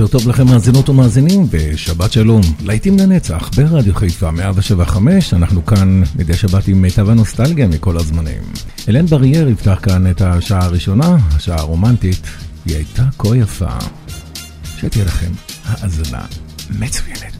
בוקר טוב לכם מאזינות ומאזינים ושבת שלום. להיטים לנצח ברדיו חיפה 175, אנחנו כאן מדי שבת עם מיטב הנוסטלגיה מכל הזמנים. אלן ברייר יפתח כאן את השעה הראשונה, השעה הרומנטית, היא הייתה כה יפה. שתהיה לכם האזנה מצוינת.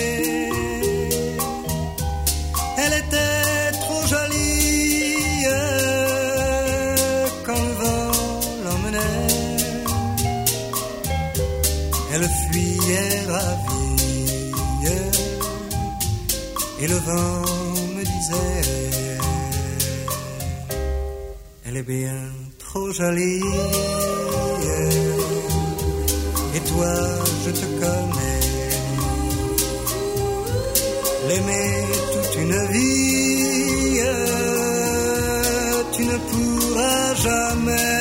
Et le vent me disait Elle est bien trop jolie. Et toi je te connais. L'aimer toute une vie tu ne pourras jamais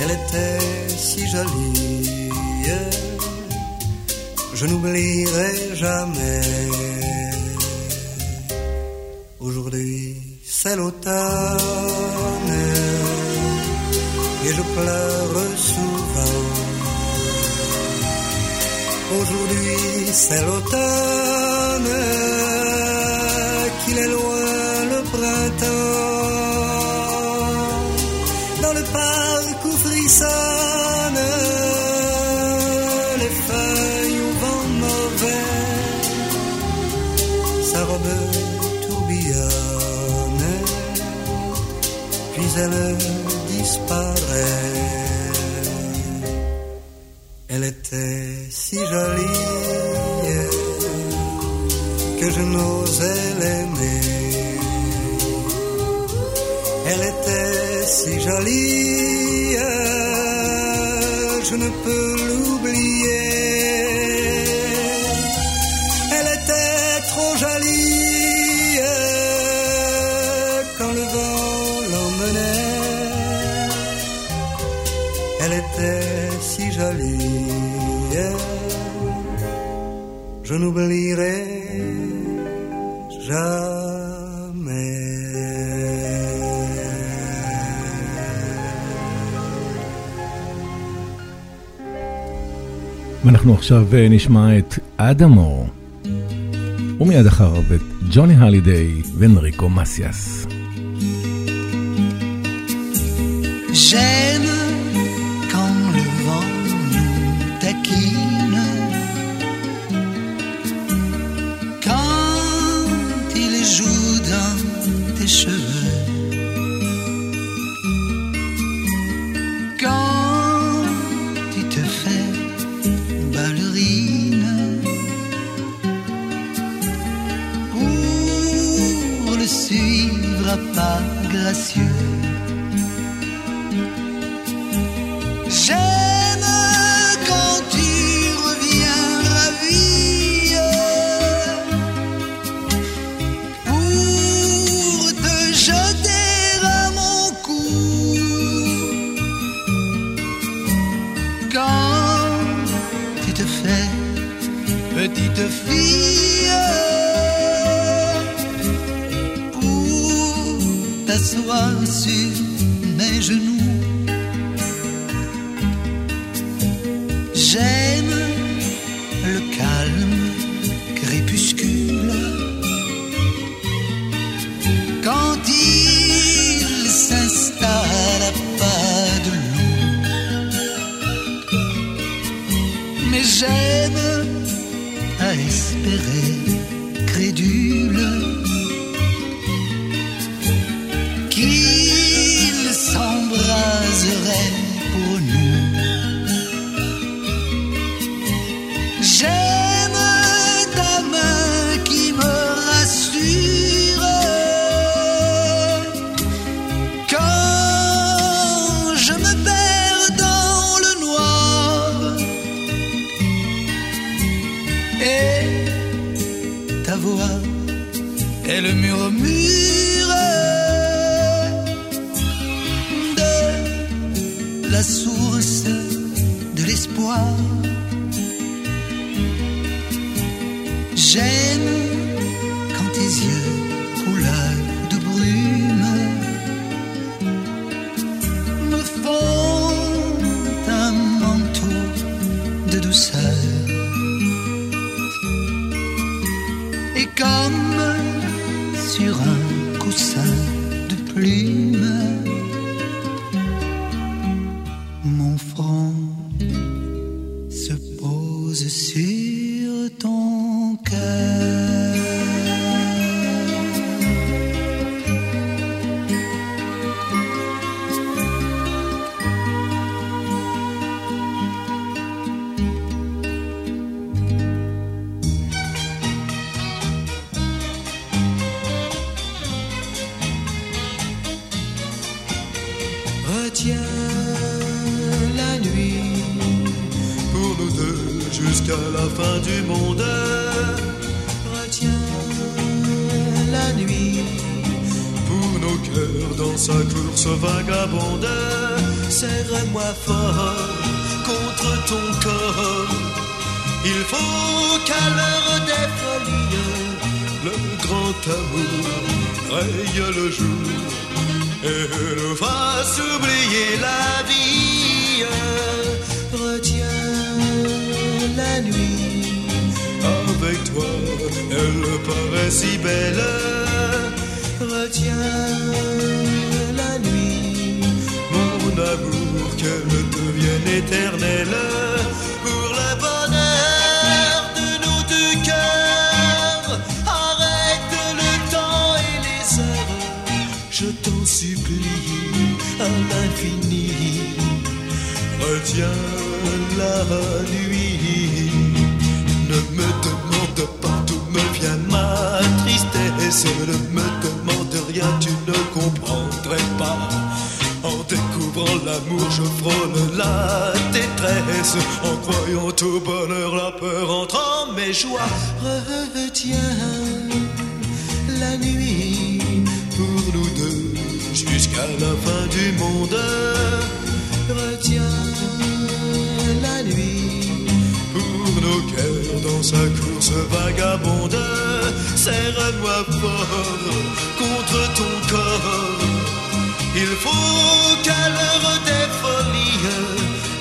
elle était si jolie. Je n'oublierai jamais. Aujourd'hui c'est l'automne. Et je pleure souvent. Aujourd'hui c'est l'automne les feuilles au vent mauvais. Sa robe tourbillonne puis elle disparaît. Elle était si jolie que je n'osais l'aimer. Elle était si jolie, je ne peux Elle était trop jolie quand le vent l'emmenait. Elle était si jolie, je n'oublierai ואנחנו עכשיו נשמע את אדמו, ומיד אחריו את ג'וני הלידיי ונריקו מסיאס. Supplie à l'infini. Retiens la nuit, ne me demande pas d'où me vient ma tristesse, ne me demande rien, tu ne comprendrais pas. En découvrant l'amour, je frôle la détresse. En croyant au bonheur, la peur entre en mes joies. Retiens la nuit Pour nous deux, jusqu'à la fin du monde. Retiens la nuit Pour nos cœurs dans sa course vagabonde. Serre-moi fort contre ton corps. Il faut qu'à l'heure des folies,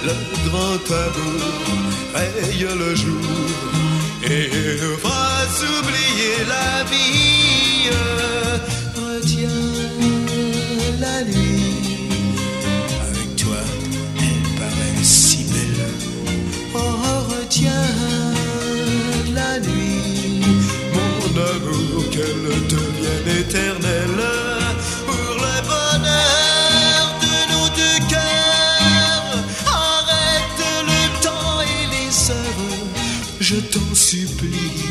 le grand amour raye le jour et nous fasse oublier la vie. Retiens la nuit Avec toi, elle paraît si belle. Oh retiens la nuit Mon amour, qu'elle devienne éternelle pour le bonheur de nos deux cœurs. Arrête le temps et les heures, je t'en supplie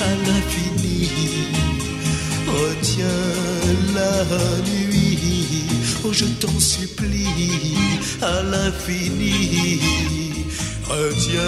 à l'infini. Retiens la nuit, je t'en supplie à l'infini. Retiens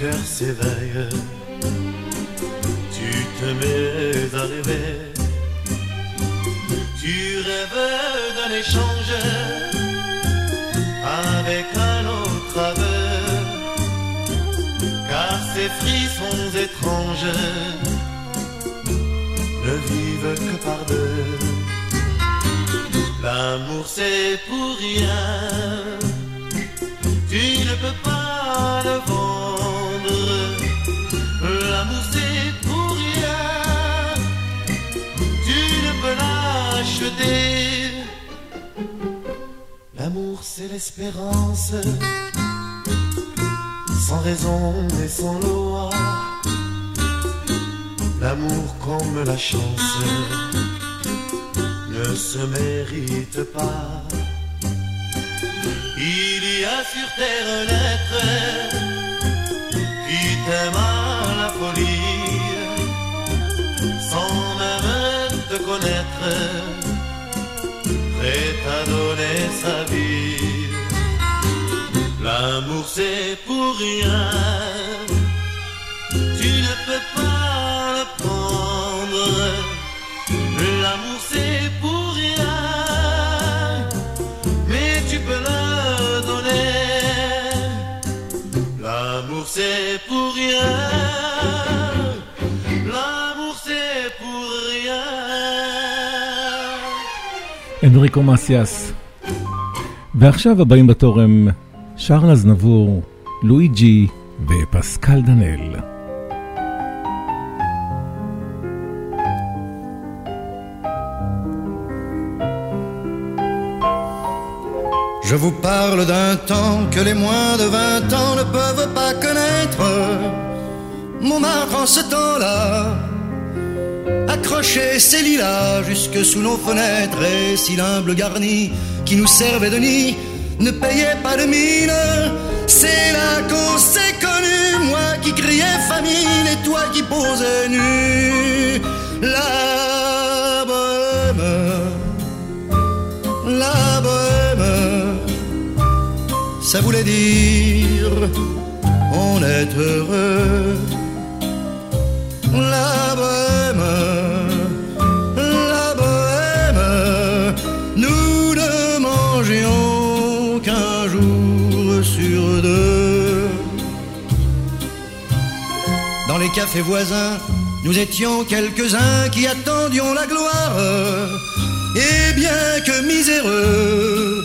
cœur s'éveille, tu te mets à rêver. Tu rêves d'un échange avec un autre aveu, car ces frissons étranges ne vivent que par deux. L'amour c'est pour rien, tu ne peux pas le vendre. L'amour c'est pour rien, tu ne peux l'acheter. L'amour c'est l'espérance, sans raison et sans loi L'amour comme la chance ne se mérite pas. Il y a sur terre un être qui t'aime à la folie, sans même te connaître, prêt à donner sa vie. L'amour c'est pour rien, tu ne peux pas le prendre. L'amour c'est pour אנריקו מסיאס. ועכשיו הבאים בתור הם שרל אזנבור, לואיג'י ופסקל דנאל. Je vous parle d'un temps que les moins de 20 ans ne peuvent pas connaître. Montmartre en ce temps-là accrochait ses lilas jusque sous nos fenêtres et si l'humble garni qui nous servait de nid ne payait pas de mine. C'est là qu'on s'est connu, moi qui criais famine et toi qui posais nu. La bohème, la bohème, ça voulait dire on est heureux. La bohème, la bohème, nous ne mangions qu'un jour sur deux. Dans les cafés voisins, nous étions quelques-uns qui attendions la gloire. Et bien que miséreux,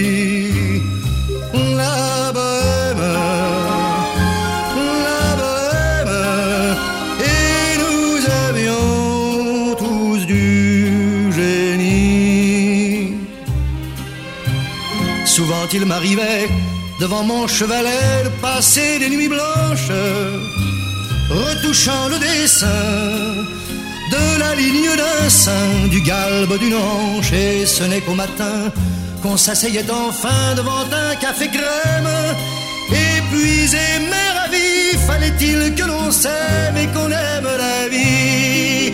Devant mon chevalet de passer des nuits blanches, retouchant le dessin de la ligne d'un sein, du galbe d'une hanche, et ce n'est qu'au matin qu'on s'asseyait enfin devant un café crème. Épuisé mais ravi, fallait-il que l'on s'aime et qu'on aime la vie?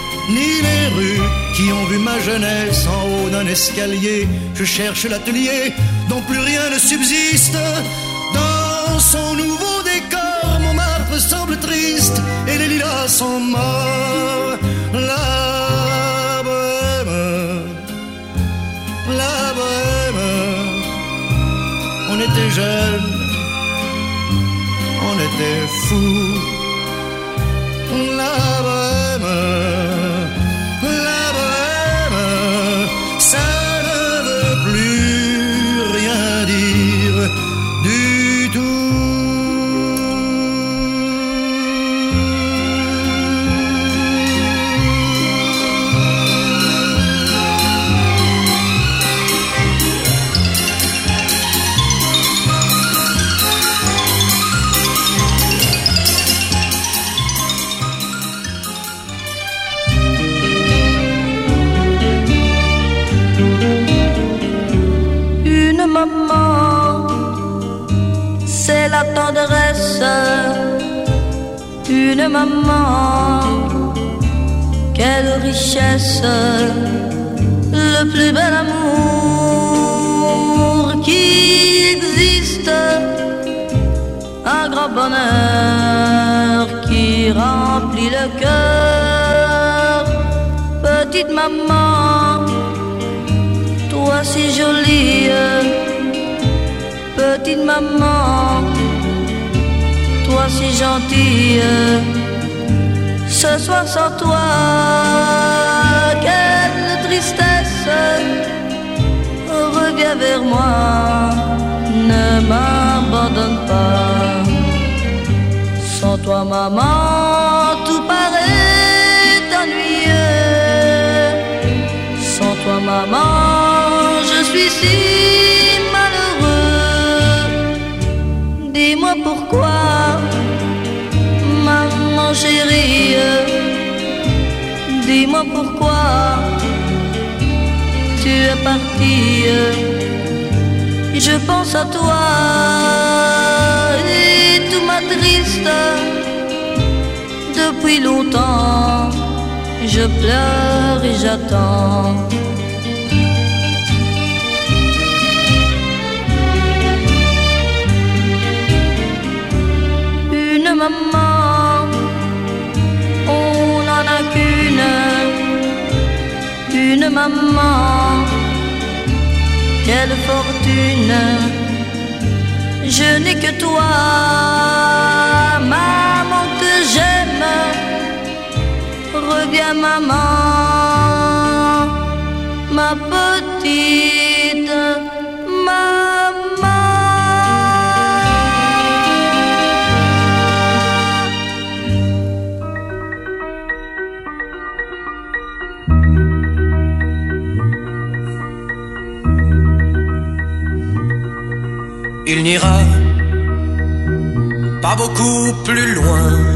ni les rues qui ont vu ma jeunesse en haut d'un escalier. Je cherche l'atelier dont plus rien ne subsiste. Dans son nouveau décor, Montmartre semble triste. triste et les lilas sont morts. La bohème, la bohème, on était jeunes, on était fous. La bohème, Une maman, quelle richesse. Le plus bel amour qui existe. Un grand bonheur qui remplit le cœur. Petite maman toi si jolie, petite maman, si gentille. Ce soir sans toi, quelle tristesse. Reviens vers moi, ne m'abandonne pas. Sans toi, maman, tout paraît ennuyeux. Sans toi, maman, je suis si malheureux. Pourquoi tu es partie. Je pense à toi et tout m'attriste. Depuis longtemps, je pleure et j'attends. Maman, quelle fortune. Je n'ai que toi, maman que j'aime. Reviens maman, ma petite pas beaucoup plus loin.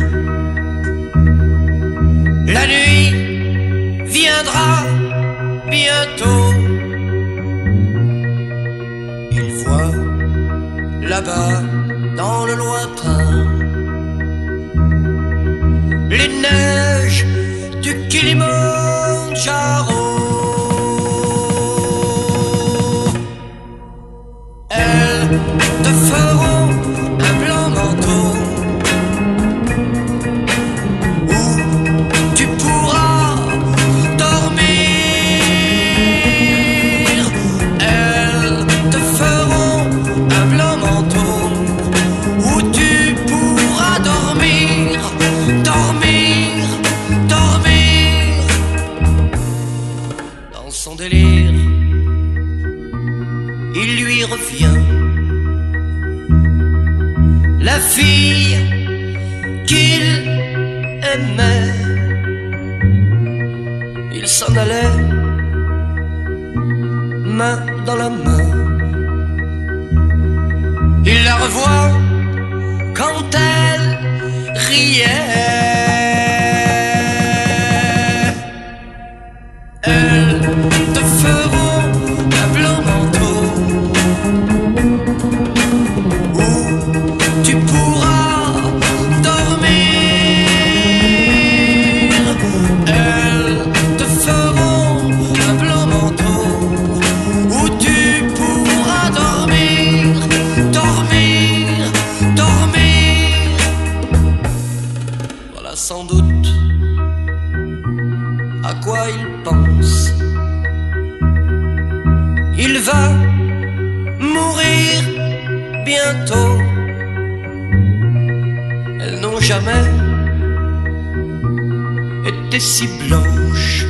était si blanche.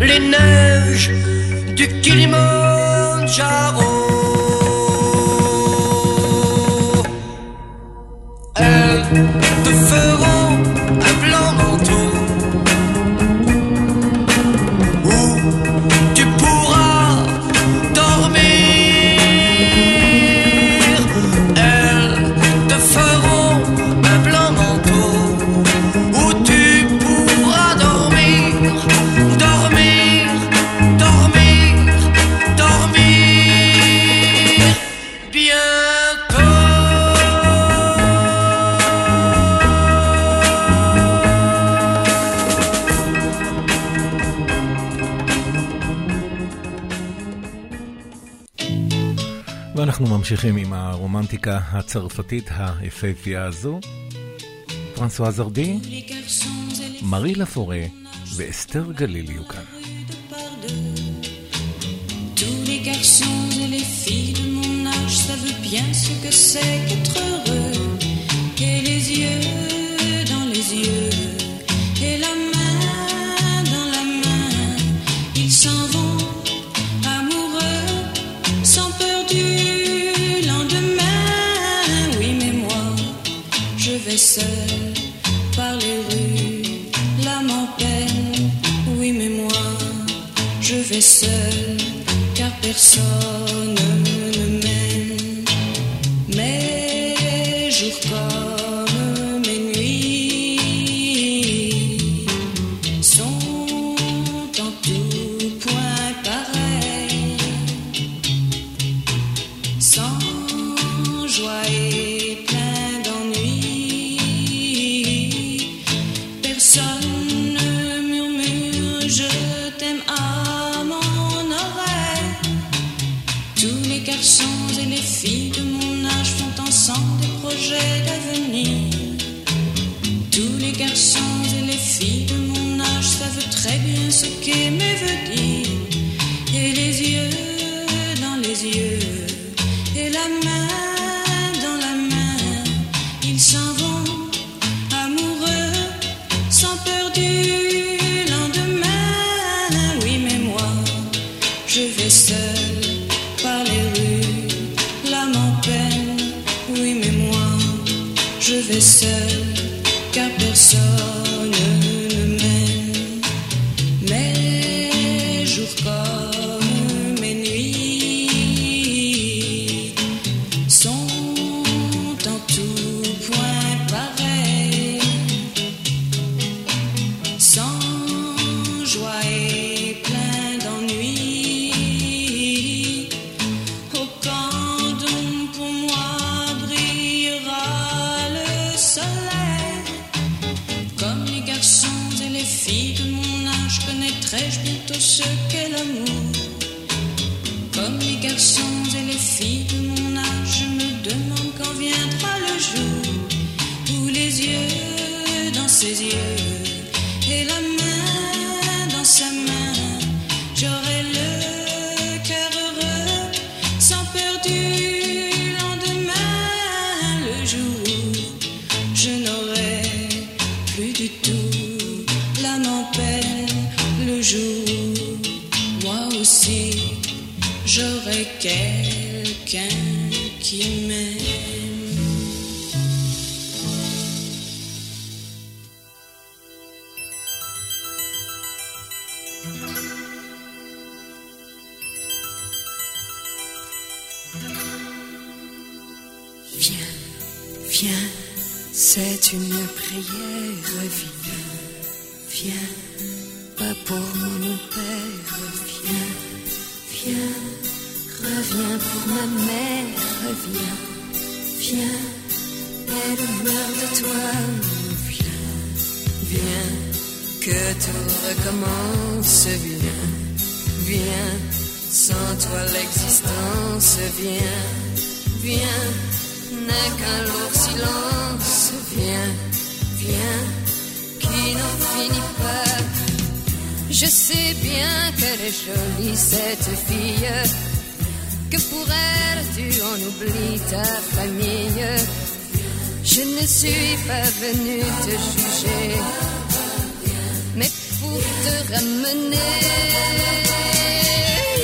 Les neiges du Kilimanjaro. Elles te feront. ממשיכים עם הרומנטיקה הצרפתית היפהפייה הזו. פרנסואה זרדי, מארי לפורה ואסתר גליל יהיו כאן. Tous les garçons et les filles de mon âge savent bien ce que c'est qu'être so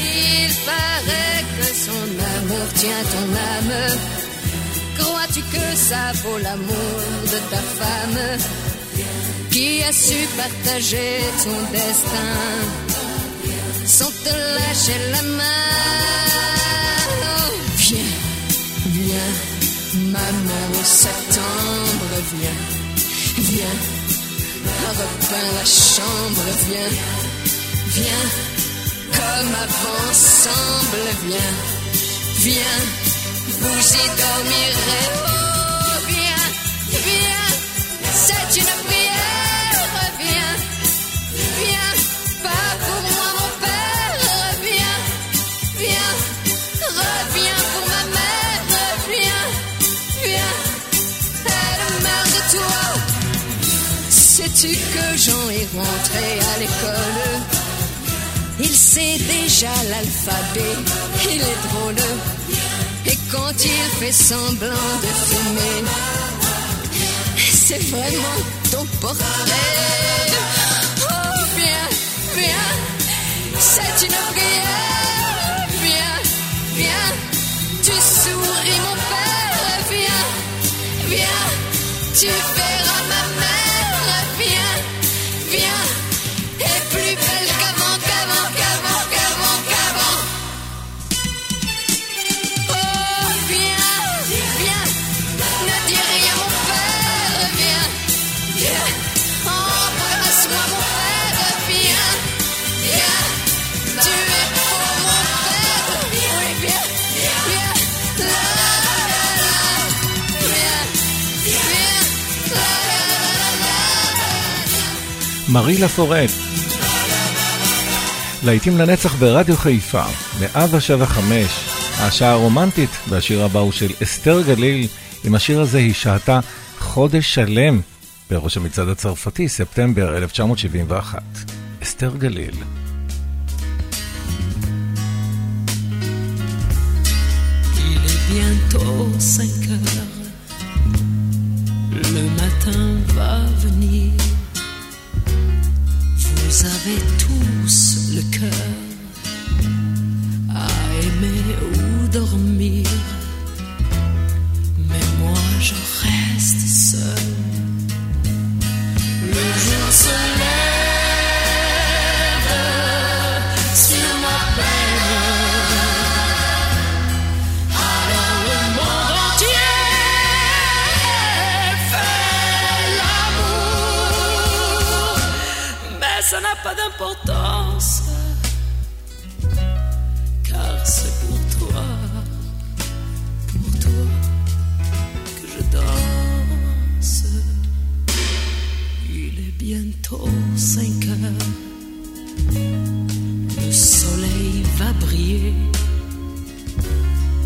Il paraît que son amour tient ton âme. Crois-tu que ça vaut l'amour de ta femme qui a su partager ton destin sans te lâcher la main? Oh, Viens, viens, maman au septembre, viens, viens, repeins la chambre, viens, viens, comme avant semble, viens, viens, vous y dormirez, oh, viens, viens, c'est une prière, viens, viens, pas pour moi mon père, viens, viens, reviens pour ma mère, viens, viens, elle meurt de toi. Sais-tu que Jean est rentré à l'école? Sait déjà l'alphabet, il est drôle. Et quand il fait semblant de fumer, c'est vraiment ton portrait. Oh, viens, viens, c'est une prière. Viens, viens, tu souris mon père. Viens, viens, tu verras ma la la la. מרי לפורט. להיטים לנצח ברדיו חיפה, מאה שבע חמש, השעה הרומנטית, והשיר הבא הוא של אסתר גליל, עם השיר הזה היא שהתה חודש שלם בראש המצעד הצרפתי, ספטמבר 1971. אסתר גליל. Bientôt 5 heures. Le matin va venir. Vous avez tous le cœur à aimer ou dormir. Pas d'importance, car c'est pour toi, pour toi que je danse. Il est bientôt 5 heures, le soleil va briller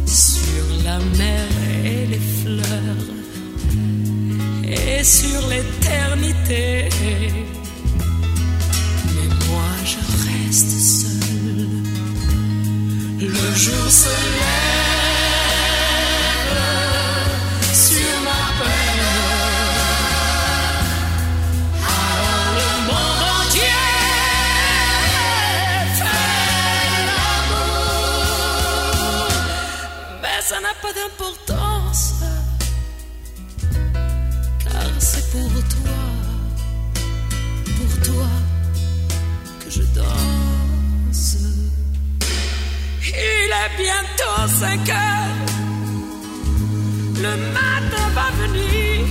sur la mer et les fleurs et sur l'éternité. Le jour se lève sur ma peine. Alors le monde entier fait l'amour. Mais ça n'a pas d'importance, bientôt 5 heures, le matin va venir.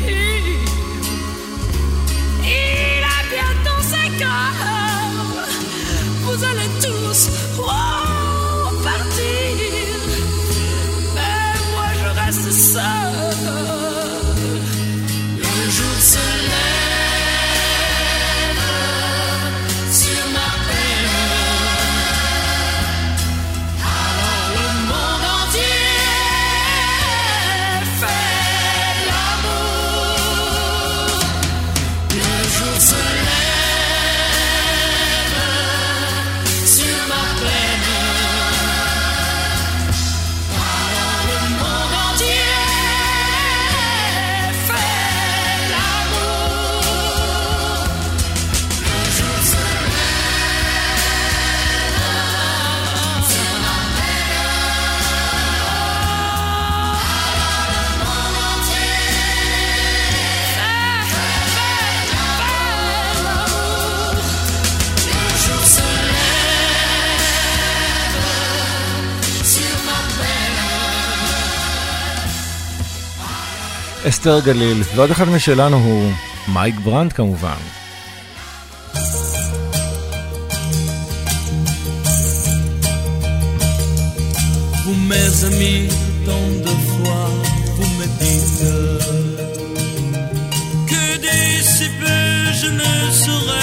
Il est bientôt 5 heures, אסתר גליל, ועוד אחד משלנו הוא מייק ברנד כמובן. Vous mes amis, tant de fois, vous me dites que d'ici peu je ne saurais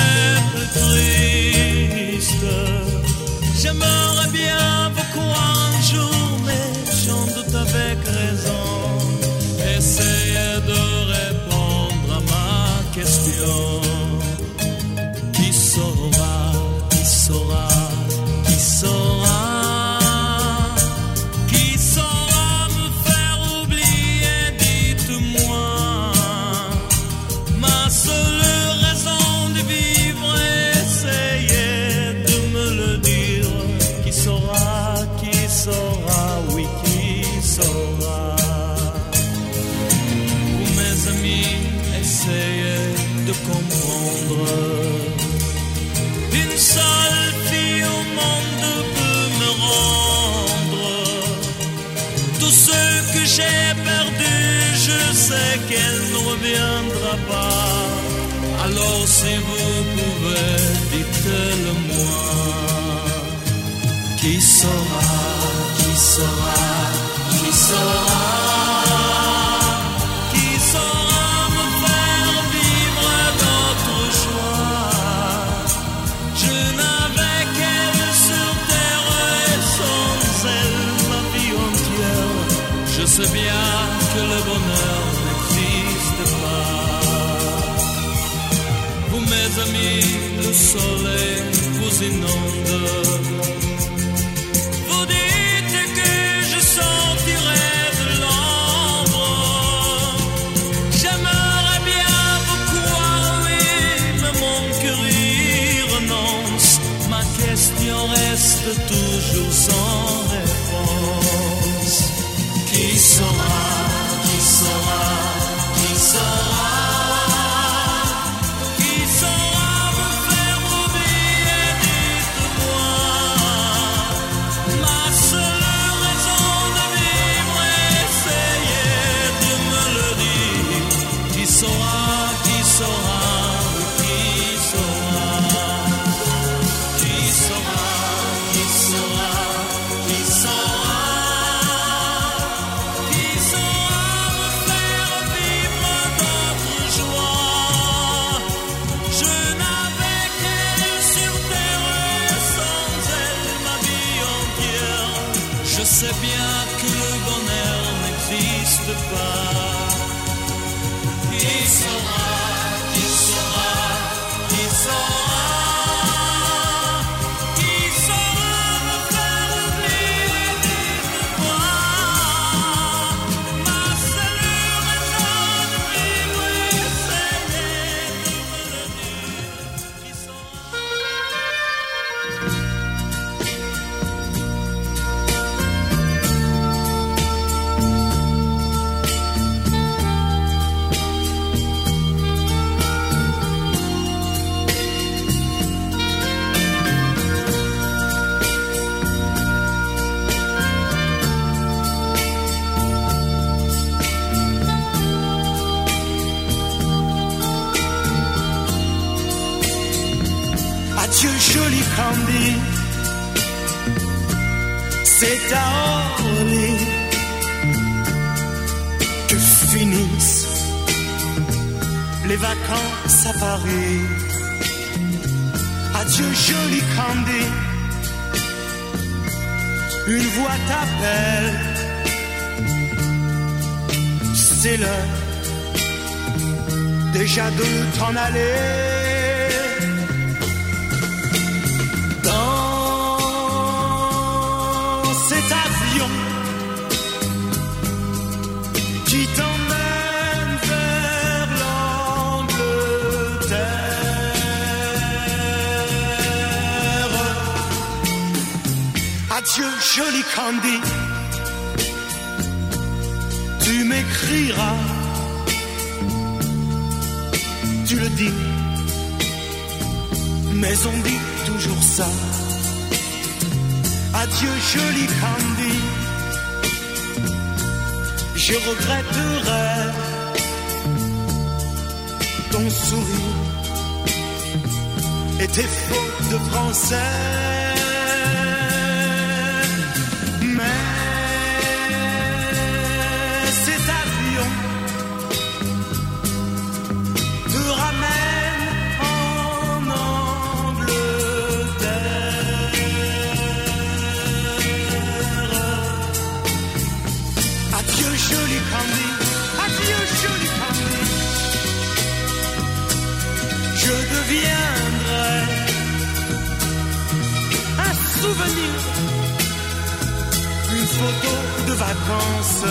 Qui saura, qui saura, qui saura, qui saura me faire vivre d'autres joies? Je n'avais qu'elle sur terre et sans elle ma vie entière. Je sais bien que le bonheur n'existe pas. Vous mes amis, le soleil vous inonde. déjà de t'en aller. Dans cet avion qui t'emmène vers l'Angleterre. Adieu, joli Candy, tu m'écriras tu le dis. Mais on dit toujours ça. Adieu, joli Candy. Je regretterai ton sourire et tes fautes de français. Vacances.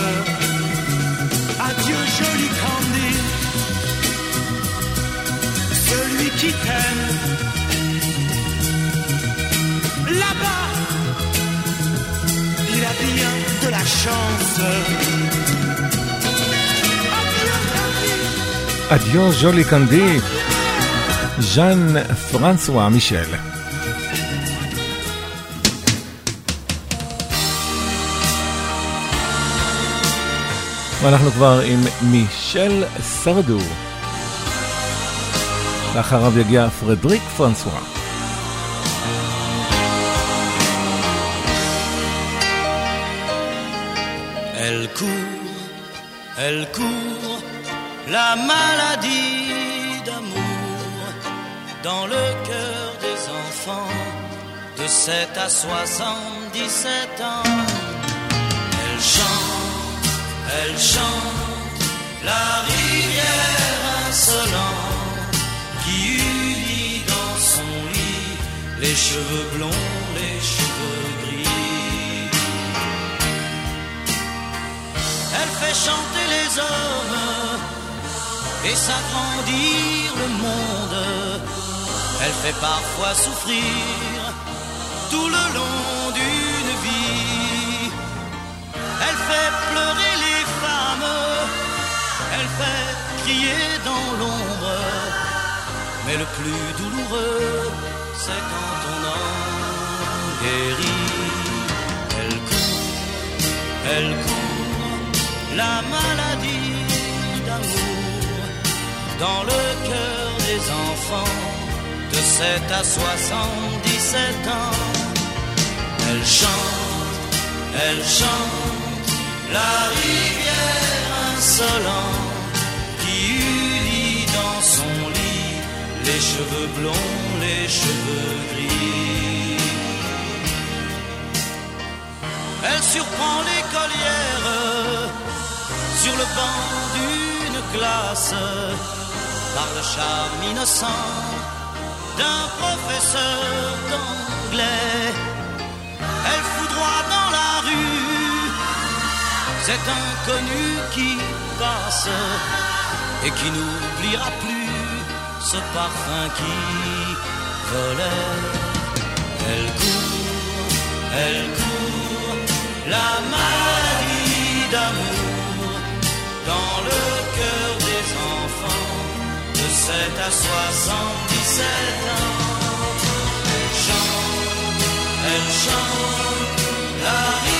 Adieu joli Candy, celui qui t'aime. Là-bas, il a bien de la chance. Adieu joli Candy, Jeanne-François Michel. ואנחנו כבר עם מישל סרדו. לאחריו יגיע פרדריק פרנסואה. Elle court, elle court, la maladie d'amour dans le cœur des enfants de 7 à 77 ans. Elle chante la rivière insolente qui unit dans son lit les cheveux blonds, les cheveux gris. Elle fait chanter les hommes et s'agrandir le monde. Elle fait parfois souffrir tout le long d'une vie. Elle fait pleurer dans l'ombre. Mais le plus douloureux, c'est quand on en guérit. Elle court, elle court, la maladie d'amour dans le cœur des enfants de 7 à 77 ans. Elle chante, elle chante la rivière insolente lit les cheveux blonds, les cheveux gris. Elle surprend l'écolière sur le banc d'une classe par le charme innocent d'un professeur d'anglais. Elle foudroie dans la rue cet inconnu qui passe et qui n'oubliera plus ce parfum qui volait. Elle court, elle court, la maladie d'amour dans le cœur des enfants de 7 à 77 ans. Elle chante, elle chante la rivière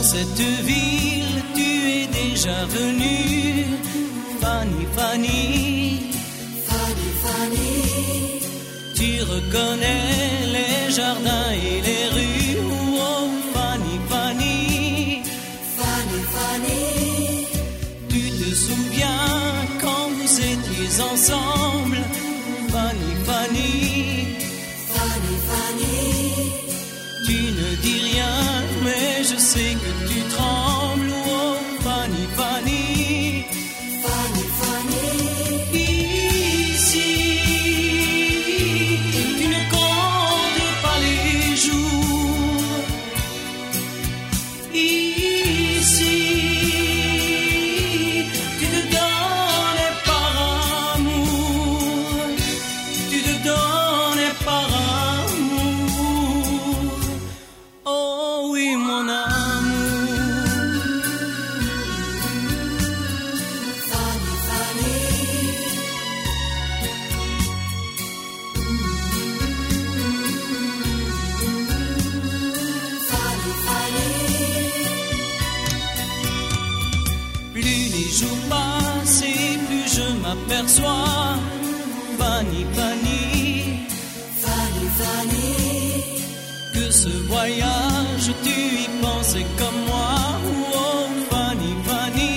Dans cette ville, tu es déjà venu. Fanny, Fanny, Fanny, Fanny. Tu reconnais les jardins et les rues. Oh, Fanny, Fanny, Fanny, Fanny. Tu te souviens quand vous étiez ensemble? Mais je sais pensais comme moi. Oh, Fanny, Fanny,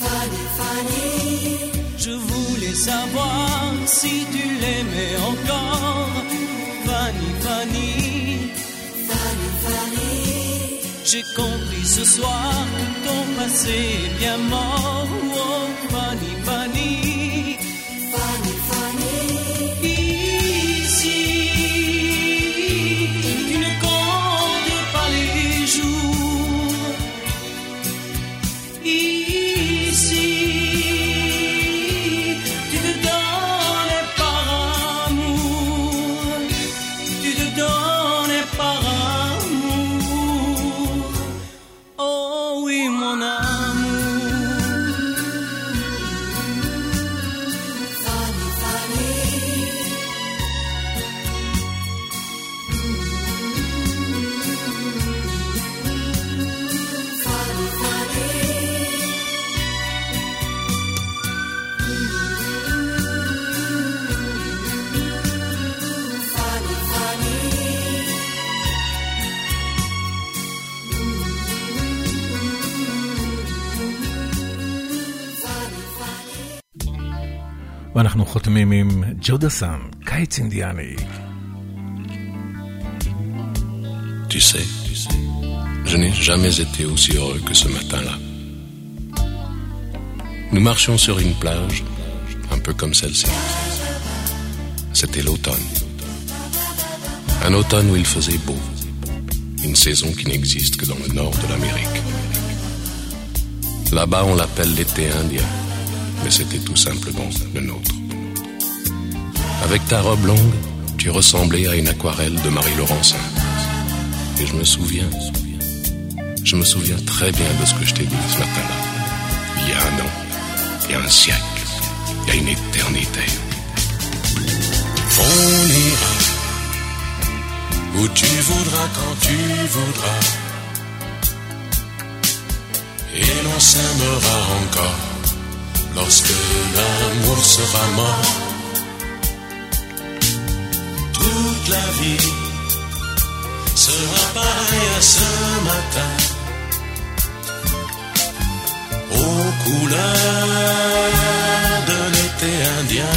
Fanny, Fanny. je voulais savoir si tu l'aimais encore. Fanny, Fanny, Fanny, Fanny. j'ai compris ce soir que ton passé est bien mort. Oh, Fanny. Fanny, ואנחנו חותמים עם ג'ודסן, קיץ אינדיאני. Tu sais, je n'ai jamais été aussi heureux que ce matin-là. Nous marchions sur une plage, un peu comme celle-ci. C'était l'automne. Un automne où il faisait beau. Une saison qui n'existe que dans le nord de l'Amérique. Là-bas, on l'appelle l'été indien, mais c'était tout simplement le nôtre. Avec ta robe longue, tu ressemblais à une aquarelle de Marie Laurencin. Et je me souviens, je me souviens très bien de ce que je t'ai dit ce matin-là. Il y a un an, il y a un siècle, il y a une éternité. On ira où tu voudras quand tu voudras. Et l'on s'aimera encore lorsque l'amour sera mort. Toute la vie sera pareille à ce matin. Aux couleurs de l'été indien.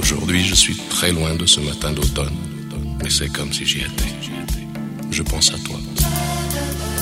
Aujourd'hui, je suis très loin de ce matin d'automne, mais c'est comme si j'y étais. Je pense à toi.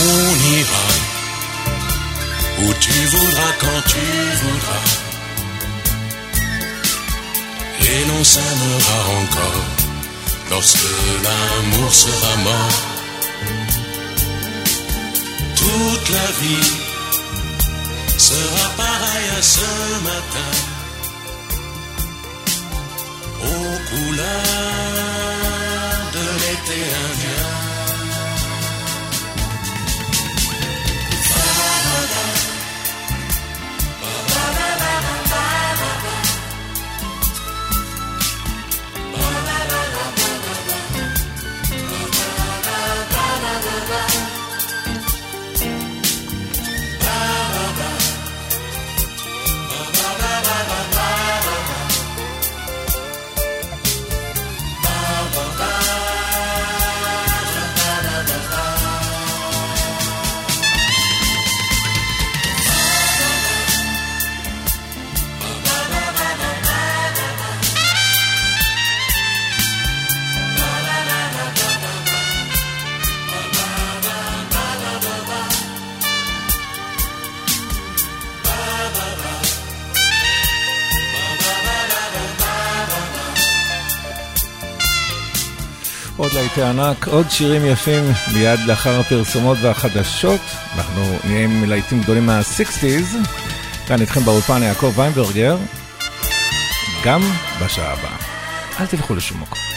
On ira où tu voudras quand tu voudras. Et l'on s'aimera encore lorsque l'amour sera mort. Toute la vie sera pareille à ce matin aux couleurs de l'été indien. עוד להיטי ענק, עוד שירים יפים מיד לאחר הפרסומות והחדשות. אנחנו נהיה עם להיטים גדולים מה-60's. כאן איתכם באולפן יעקב ויינברגר, גם בשעה הבאה. אל תלכו לשום מקום.